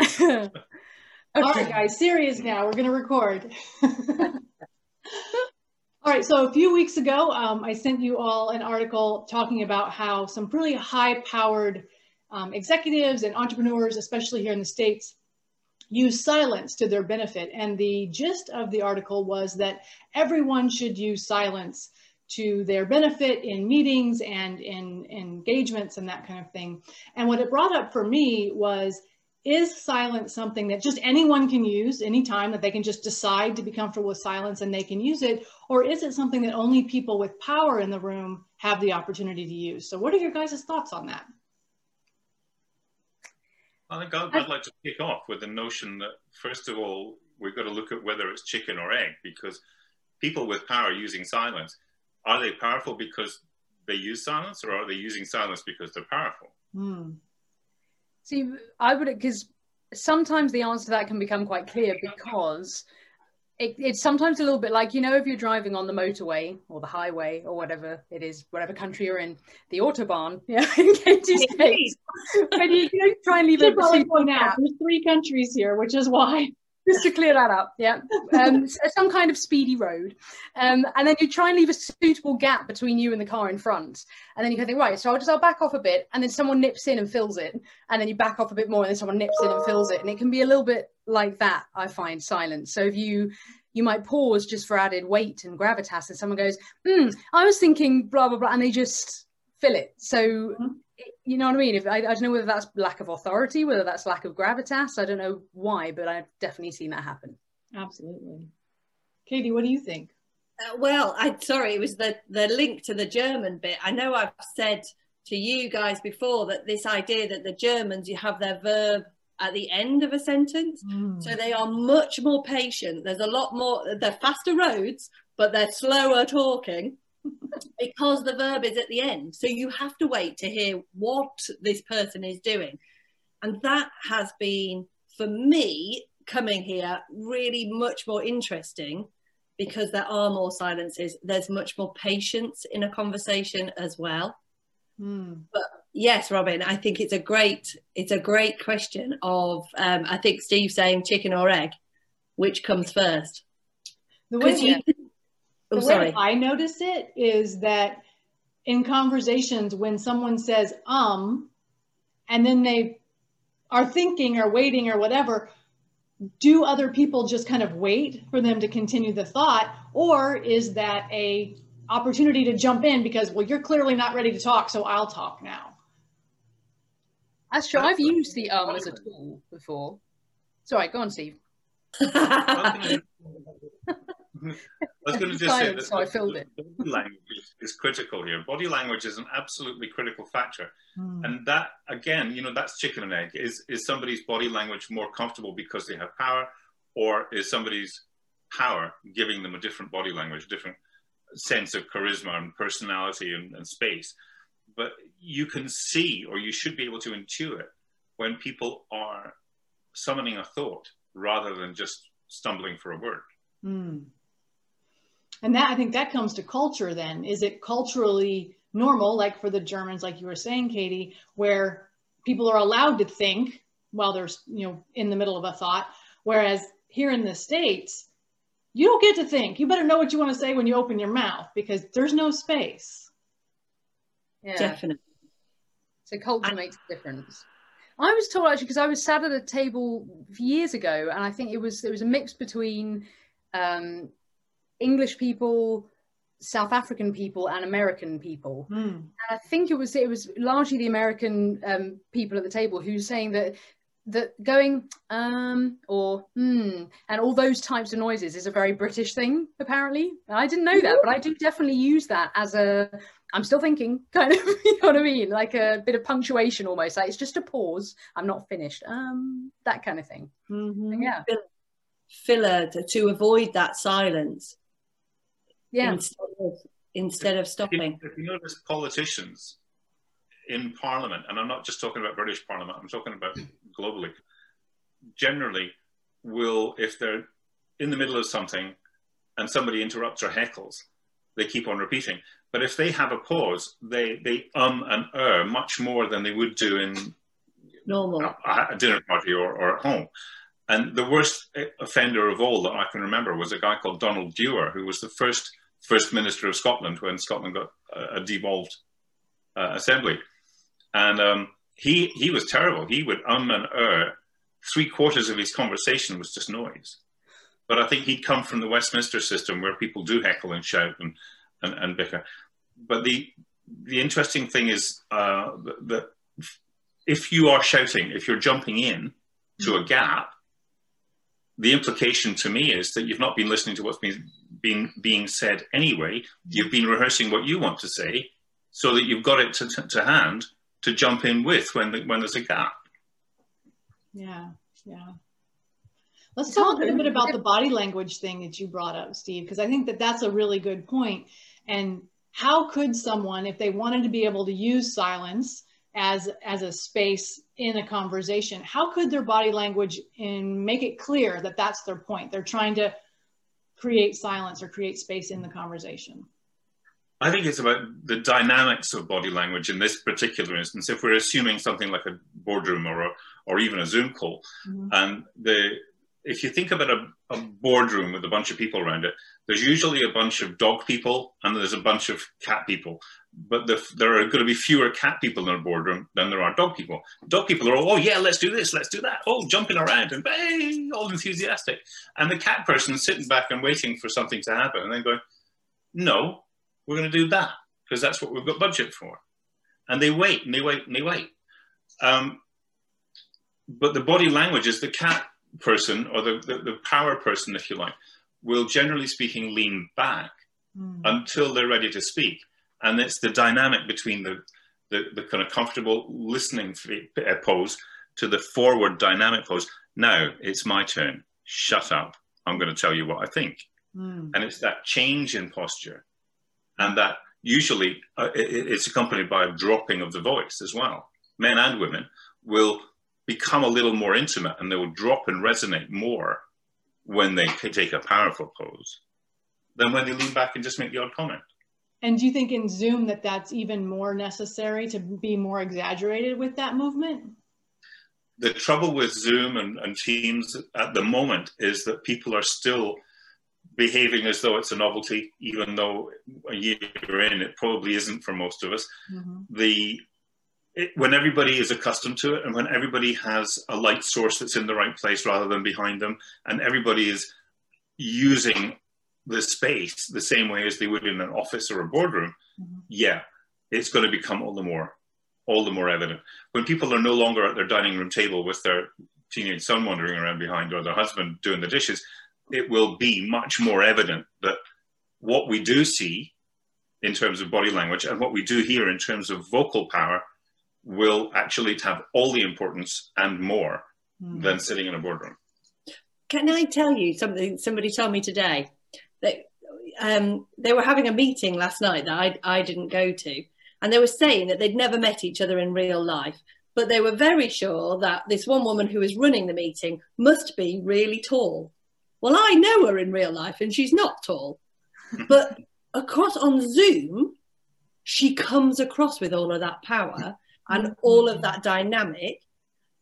okay. All right, guys, serious now. We're going to record. all right, so a few weeks ago, um, I sent you all an article talking about how some really high-powered um, executives and entrepreneurs, especially here in the States, use silence to their benefit. And the gist of the article was that everyone should use silence to their benefit in meetings and in, in engagements and that kind of thing. And what it brought up for me was is silence something that just anyone can use anytime that they can just decide to be comfortable with silence and they can use it? Or is it something that only people with power in the room have the opportunity to use? So what are your guys' thoughts on that? I think I'd, I'd like to kick off with the notion that first of all we've got to look at whether it's chicken or egg because people with power using silence are they powerful because they use silence or are they using silence because they're powerful? Hmm. See, I would because sometimes the answer to that can become quite clear because it, it's sometimes a little bit like you know if you're driving on the motorway or the highway or whatever it is, whatever country you're in, the autobahn, yeah, in Katy's case, but you, you know, try and leave it. Out, there's three countries here, which is why just to clear that up yeah. Um, some kind of speedy road. Um, and then you try and leave a suitable gap between you and the car in front. And then you can think right so i'll just i'll back off a bit and then someone nips in and fills it. And then you back off a bit more and then someone nips in and fills it. And it can be a little bit like that i find silence so if you you might pause just for added weight and gravitas and someone goes hmm i was thinking blah blah blah and they just fill it. So mm-hmm you know what I mean? If I, I, don't know whether that's lack of authority, whether that's lack of gravitas. I don't know why, but I've definitely seen that happen. Absolutely. Katy, what do you think? Uh, well, I sorry, it was the the link to the German bit. I know I've said to you guys before that this idea that the Germans you have their verb at the end of a sentence, mm. so they are much more patient. There's a lot more. They're faster roads, but they're slower talking because the verb is at the end. So you have to wait to hear what this person is doing. And that has been, for me, coming here really much more interesting because there are more silences. There's much more patience in a conversation as well. Mm. But yes, Robin, I think it's a great it's a great question of um, I think Steve saying chicken or egg, which comes first? Because you, the oh, way I notice it is that in conversations when someone says um and then they are thinking or waiting or whatever do other people just kind of wait for them to continue the thought? Or is that a opportunity to jump in because well you're clearly not ready to talk so i'll talk now? That's true. I've used the um as a tool before. Sorry go on steve. I was going to just say that so I filled it. body language is, critical here. Body language is an absolutely critical factor. Mm. And that, again, you know, that's chicken and egg. Is, is somebody's body language more comfortable because they have power or is somebody's power giving them a different body language, different sense of charisma and personality and, and space? But you can see or you should be able to intuit when people are summoning a thought rather than just stumbling for a word. Mm. And that I think that comes to culture then. Is it culturally normal, like for the Germans, like you were saying, Katy, where people are allowed to think while they're you know in the middle of a thought, whereas here in the States, you don't get to think. You better know what you want to say when you open your mouth because there's no space. Yeah. Definitely. So culture I, makes a difference. I was told actually because I was sat at a table years ago, and I think it was it was a mix between um, English people, South African people, and American people. Mm. And I think it was it was largely the American um, people at the table who were saying that that going um or hmm and all those types of noises is a very british thing apparently i didn't know that but i do definitely use that as a i'm still thinking kind of you know what i mean like a bit of punctuation almost like it's just a pause i'm not finished um that kind of thing mm-hmm. yeah filler to, to avoid that silence yeah. Instead of, instead of stopping. if you notice politicians in parliament and i'm not just talking about british parliament i'm talking about globally generally will if they're in the middle of something and somebody interrupts or heckles they keep on repeating. But if they have a pause they they um and er much more than they would do in normal. a, a dinner party or, or at home. And the worst offender of all that I can remember was a guy called Donald Dewar, who was the first First Minister of Scotland when Scotland got a, devolved uh, assembly. And um, he, he was terrible. He would um and er. Three quarters of his conversation was just noise. But I think he'd come from the Westminster system where people do heckle and shout and, and, and bicker. But the, the interesting thing is uh, that if you are shouting, if you're jumping in to a gap, the implication to me is that you've not been listening to what's been being being said anyway. You've been rehearsing what you want to say, so that you've got it to, to, to hand to jump in with when the, when there's a gap. Yeah, yeah. Let's talk a little bit about the body language thing that you brought up, Steve, because I think that that's a really good point. And how could someone, if they wanted to be able to use silence, as as a space in a conversation how could their body language and make it clear that that's their point they're trying to create silence or create space in the conversation i think it's about the dynamics of body language in this particular instance if we're assuming something like a boardroom or a, or even a zoom call mm-hmm. and the if you think about a, a boardroom with a bunch of people around it there's usually a bunch of dog people and there's a bunch of cat people but the, there are going to be fewer cat people in a boardroom than there are dog people. Dog people are all, oh yeah, let's do this, let's do that. Oh, jumping around and bang, all enthusiastic. And the cat person sitting back and waiting for something to happen and then going, no, we're going to do that because that's what we've got budget for. And they wait and they wait and they wait. Um, but the body language is the cat person or the, the, the power person, if you like, will generally speaking lean back mm. until they're ready to speak and it's the dynamic between the, the, the kind of comfortable listening uh, pose to the forward dynamic pose. Now it's my turn. Shut up. I'm going to tell you what I think. Mm. And it's that change in posture. And that usually uh, it, it's accompanied by a dropping of the voice as well. Men and women will become a little more intimate and they will drop and resonate more when they take a powerful pose than when they lean back and just make the odd comment. And do you think in Zoom that that's even more necessary to be more exaggerated with that movement? The trouble with Zoom and, and Teams at the moment is that people are still behaving as though it's a novelty, even though a year in it probably isn't for most of us. Mm-hmm. The it, when everybody is accustomed to it, and when everybody has a light source that's in the right place rather than behind them, and everybody is using the space the same way as they would in an office or a boardroom, mm-hmm. yeah, it's going to become all the more all the more evident. When people are no longer at their dining room table with their teenage son wandering around behind or their husband doing the dishes, it will be much more evident that what we do see in terms of body language and what we do here in terms of vocal power will actually have all the importance and more mm. than sitting in a boardroom. Can I tell you something somebody told me today? That um, they were having a meeting last night that I, I didn't go to, and they were saying that they'd never met each other in real life, but they were very sure that this one woman who was running the meeting must be really tall. Well, I know her in real life, and she's not tall, but across on Zoom, she comes across with all of that power and all of mm-hmm. that dynamic.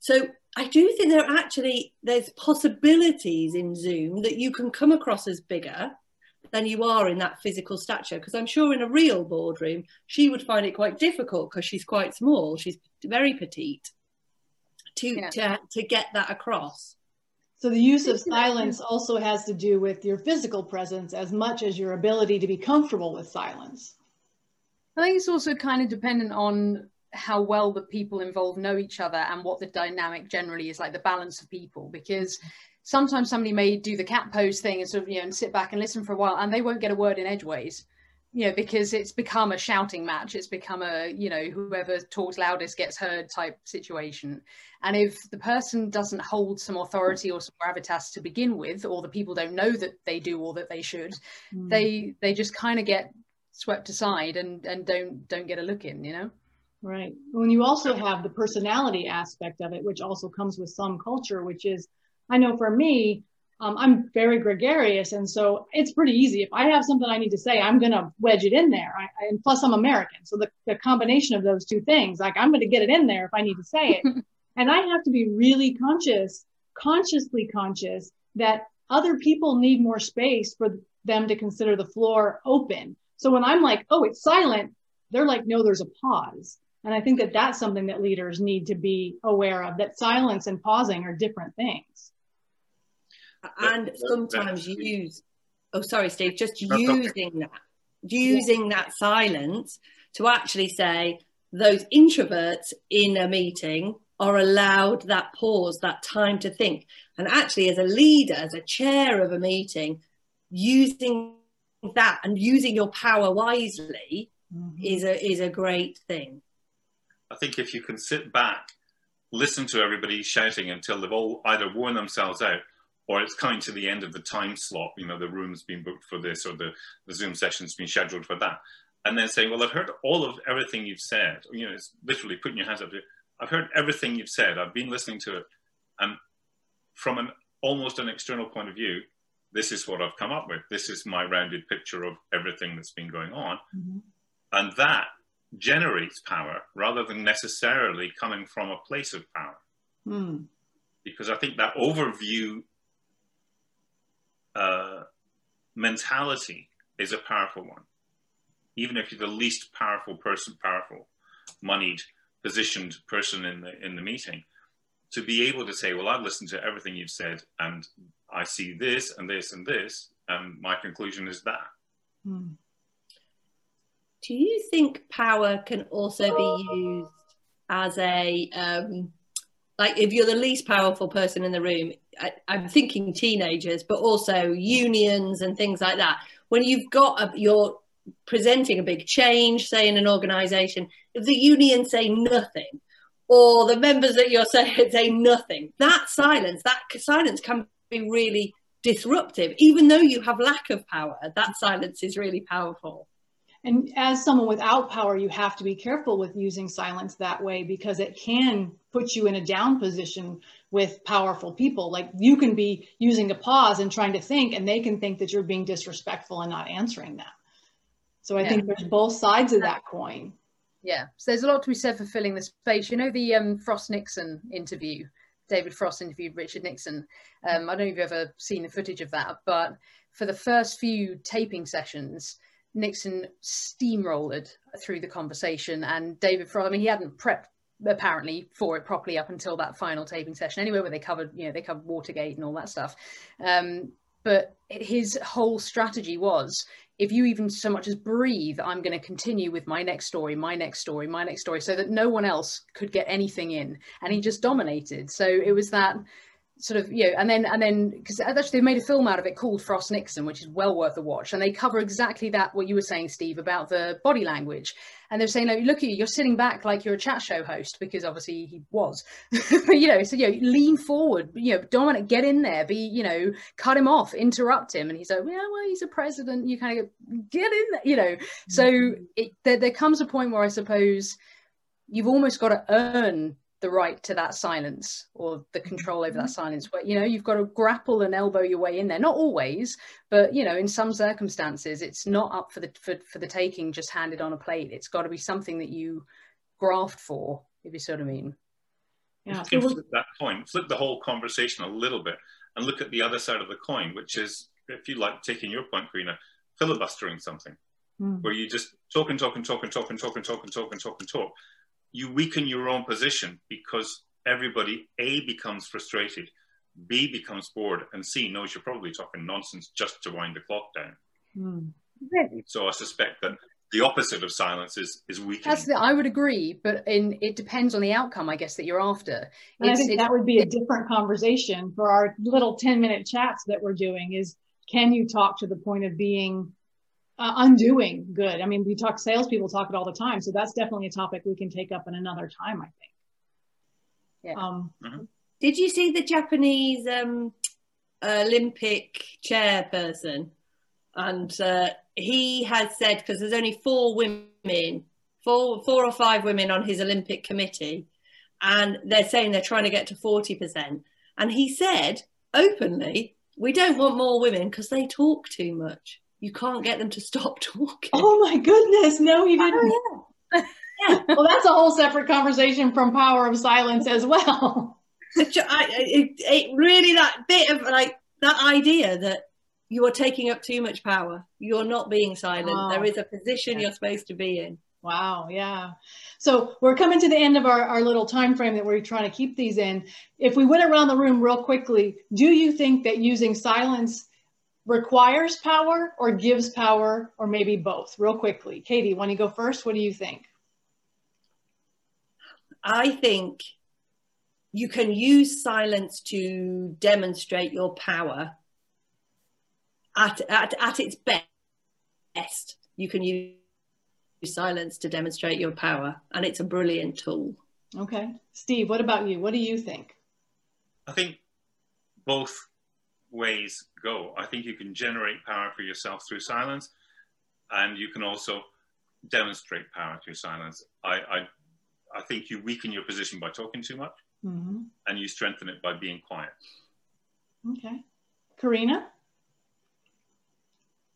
So I do think there are actually there's possibilities in Zoom that you can come across as bigger than you are in that physical stature. Because I'm sure in a real boardroom, she would find it quite difficult because she's quite small. She's very petite to, yeah. to, to get that across. So the use of silence also has to do with your physical presence as much as your ability to be comfortable with silence. I think it's also kind of dependent on how well the people involved know each other and what the dynamic generally is like the balance of people because sometimes somebody may do the cat pose thing and sort of you know and sit back and listen for a while and they won't get a word in edgeways you know because it's become a shouting match. It's become a you know whoever talks loudest gets heard type situation. And if the person doesn't hold some authority or some gravitas to begin with or the people don't know that they do or that they should mm. they they just kind of get swept aside and and don't don't get a look in you know right when you also have the personality aspect of it which also comes with some culture which is I know for me, um, I'm very gregarious, and so it's pretty easy. If I have something I need to say, I'm going to wedge it in there. I, and plus, I'm American, so the, the combination of those two things, like I'm going to get it in there if I need to say it. And I have to be really conscious, consciously conscious that other people need more space for them to consider the floor open. So when I'm like, oh, it's silent, they're like, no, there's a pause. And I think that that's something that leaders need to be aware of that silence and pausing are different things. And sometimes you use, oh, sorry, Steve, just using that, using that silence to actually say those introverts in a meeting are allowed that pause, that time to think. And actually, as a leader, as a chair of a meeting, using that and using your power wisely mm-hmm. is a is a great thing. I think if you can sit back, listen to everybody shouting until they've all either worn themselves out or it's coming to the end of the time slot, you know, the room's been booked for this or the, the Zoom session's been scheduled for that. And then saying, well, I've heard all of everything you've said. You know, it's literally putting your hands up. I've heard everything you've said. I've been listening to it. And from an almost an external point of view, this is what I've come up with. This is my rounded picture of everything that's been going on. Mm-hmm. And that generates power rather than necessarily coming from a place of power. Mm. Because I think that overview uh, mentality is a powerful one. Even if you're the least powerful person, powerful, moneyed, positioned person in the in the meeting, to be able to say, "Well, I've listened to everything you've said, and I see this and this and this, and my conclusion is that." Hmm. Do you think power can also be used as a um, like if you're the least powerful person in the room? I, am thinking teenagers, but also unions and things like that. When you've got a, you're presenting a big change, say in an organisation, if the union say nothing, or the members that you're saying say nothing, that silence, that silence can be really disruptive. Even though you have lack of power, that silence is really powerful. And as someone without power, you have to be careful with using silence that way because it can put you in a down position with powerful people. Like you can be using a pause and trying to think, and they can think that you're being disrespectful and not answering them. So I yeah. think there's both sides of that coin. Yeah. So there's a lot to be said for filling the space. You know, the um, Frost Nixon interview, David Frost interviewed Richard Nixon. Um, I don't know if you've ever seen the footage of that, but for the first few taping sessions, Nixon steamrolled through the conversation, and David Frost. I mean, he hadn't prepped apparently for it properly up until that final taping session anyway where they covered you know they covered watergate and all that stuff um, but his whole strategy was if you even so much as breathe i'm going to continue with my next story my next story my next story so that no one else could get anything in and he just dominated so it was that sort of you know and then and then because actually they made a film out of it called frost nixon which is well worth a watch and they cover exactly that what you were saying steve about the body language. And they're saying like look at you you're sitting back like you're a chat show host because obviously he was. But you know so you know lean forward you know dominant get in there be you know cut him off interrupt him. And he's like yeah well he's a president. You kind of go, get in there you know. So mm-hmm. it there, there comes a point where i suppose you've almost got to earn the right to that silence or the control over that mm-hmm. silence. But you know you've got to grapple and elbow your way in there. Not always but you know in some circumstances it's not up for the for, for the taking just handed on a plate. It's got to be something that you graft for if you sort of mean. Yeah flip that coin. Flip the whole conversation a little bit and look at the other side of the coin which is if you like taking your point Karina filibustering something. Mm. where you just talk and talk and talk and talk and talk and talk and talk and talk and talk you weaken your own position because everybody A becomes frustrated, B becomes bored, and C knows you're probably talking nonsense just to wind the clock down. Mm. So I suspect that the opposite of silence is is weakening. That's the, I would agree, but in it depends on the outcome, I guess, that you're after. And I think that would be a different conversation for our little 10 minute chats that we're doing is can you talk to the point of being uh, undoing good. I mean, we talk salespeople talk it all the time, so that's definitely a topic we can take up in another time. I think. Yeah. Um, mm-hmm. Did you see the Japanese um, Olympic chairperson? And uh, he has said because there's only four women, four four or five women on his Olympic committee, and they're saying they're trying to get to forty percent. And he said openly, "We don't want more women because they talk too much." You can't get them to stop talking. Oh my goodness! No, he didn't. Oh, yeah. yeah. Well, that's a whole separate conversation from power of silence as well. it, it really that bit of like that idea that you are taking up too much power. You're not being silent. Oh, there is a position yeah. you're supposed to be in. Wow, yeah. So we're coming to the end of our, our little time frame that we're trying to keep these in. If we went around the room real quickly, do you think that using silence requires power or gives power or maybe both? Real quickly. Katy, want to go first? What do you think? I think you can use silence to demonstrate your power at, at, at its best. You can use silence to demonstrate your power, and it's a brilliant tool. Okay. Steve, what about you? What do you think? I think both ways go. I think you can generate power for yourself through silence, and you can also demonstrate power through silence. I, I, I think you weaken your position by talking too much, mm-hmm. and you strengthen it by being quiet. Okay. Karina?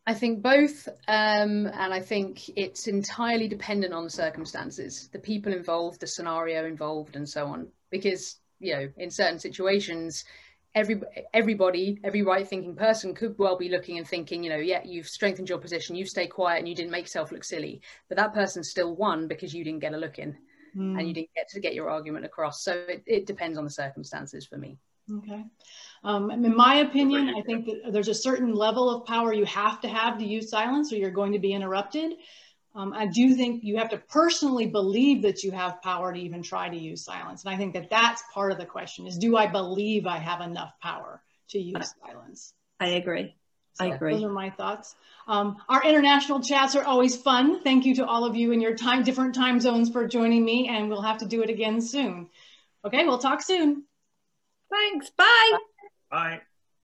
I think both, um, and I think it's entirely dependent on the circumstances, the people involved, the scenario involved, and so on. Because you know, in certain situations, every everybody, every right-thinking person could well be looking and thinking, you know, yeah, you've strengthened your position, you stay quiet, and you didn't make yourself look silly, but that person still won because you didn't get a look in, mm. and you didn't get to get your argument across. So it, it depends on the circumstances for me. Okay. Um, in my opinion, I think that there's a certain level of power you have to have to use silence or you're going to be interrupted. Um, I do think you have to personally believe that you have power to even try to use silence. And I think that that's part of the question is, do I believe I have enough power to use silence? I agree. So I agree. Those are my thoughts. Um, our international chats are always fun. Thank you to all of you in your time, different time zones for joining me, and we'll have to do it again soon. Okay, we'll talk soon. Thanks. Bye. Bye.